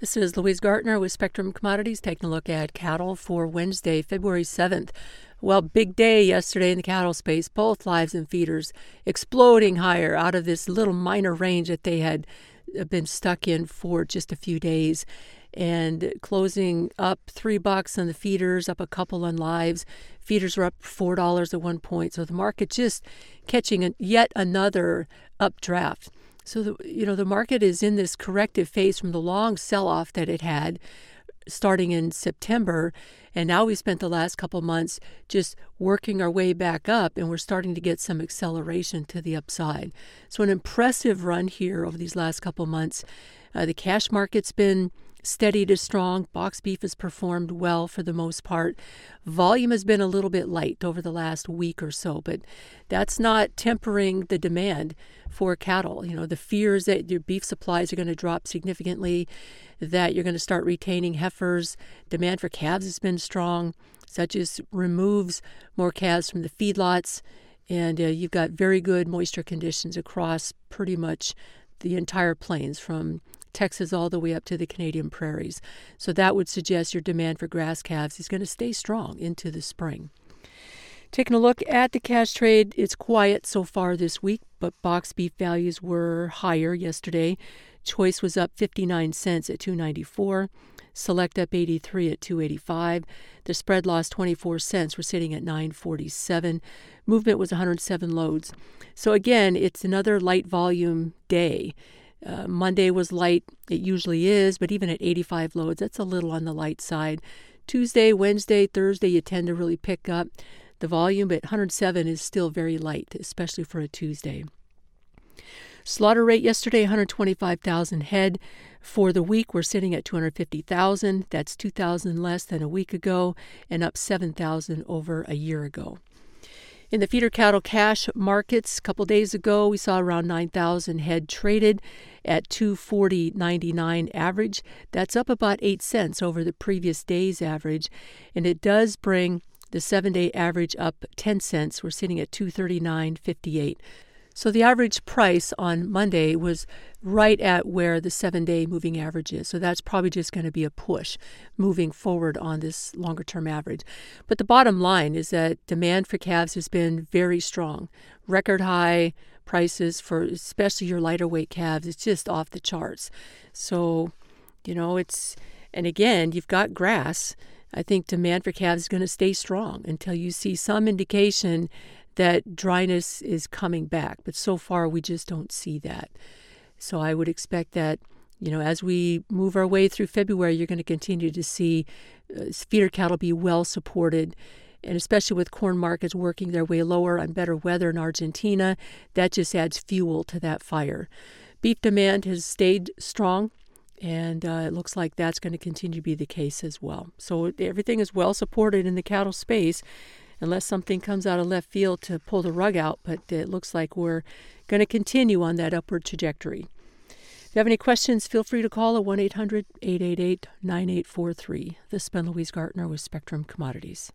This is Louise Gartner with Spectrum Commodities taking a look at cattle for Wednesday, February 7th. Well, big day yesterday in the cattle space, both lives and feeders exploding higher out of this little minor range that they had uh, been stuck in for just a few days and closing up three bucks on the feeders, up a couple on lives. Feeders were up four dollars at one point, so the market just catching yet another updraft. So the you know the market is in this corrective phase from the long sell-off that it had starting in September and now we spent the last couple months just working our way back up and we're starting to get some acceleration to the upside. So an impressive run here over these last couple months. Uh, the cash market's been steady to strong. Box beef has performed well for the most part. Volume has been a little bit light over the last week or so, but that's not tempering the demand for cattle. You know, the fears that your beef supplies are going to drop significantly, that you're going to start retaining heifers. Demand for calves has been strong. such as removes more calves from the feedlots. And uh, you've got very good moisture conditions across pretty much the entire plains from Texas all the way up to the Canadian prairies. So that would suggest your demand for grass calves is going to stay strong into the spring. Taking a look at the cash trade, it's quiet so far this week, but box beef values were higher yesterday. Choice was up 59 cents at 294. Select up 83 at 285. The spread lost 24 cents. We're sitting at 947. Movement was 107 loads. So again, it's another light volume day. Uh, Monday was light. It usually is, but even at 85 loads, that's a little on the light side. Tuesday, Wednesday, Thursday, you tend to really pick up the volume, at 107 is still very light, especially for a Tuesday. Slaughter rate yesterday 125,000 head. For the week, we're sitting at 250,000. That's 2,000 less than a week ago and up 7,000 over a year ago. In the feeder cattle cash markets, a couple days ago, we saw around 9,000 head traded at 240.99 average. That's up about 8 cents over the previous day's average, and it does bring the 7-day average up 10 cents. We're sitting at 239.58. So the average price on Monday was right at where the seven day moving average is. So that's probably just going to be a push moving forward on this longer term average. But the bottom line is that demand for calves has been very strong. Record high prices for especially your lighter weight calves. It's just off the charts. So, you know, it's, and again, you've got grass. I think demand for calves is going to stay strong until you see some indication that dryness is coming back. But so far, we just don't see that. So I would expect that, you know, as we move our way through February, you're going to continue to see uh, feeder cattle be well supported. And especially with corn markets working their way lower on better weather in Argentina, that just adds fuel to that fire. Beef demand has stayed strong, and uh, it looks like that's going to continue to be the case as well. So everything is well supported in the cattle space unless something comes out of left field to pull the rug out, but it looks like we're going to continue on that upward trajectory. If you have any questions, feel free to call at 1 800 888 9843. This has been Louise Gartner with Spectrum Commodities.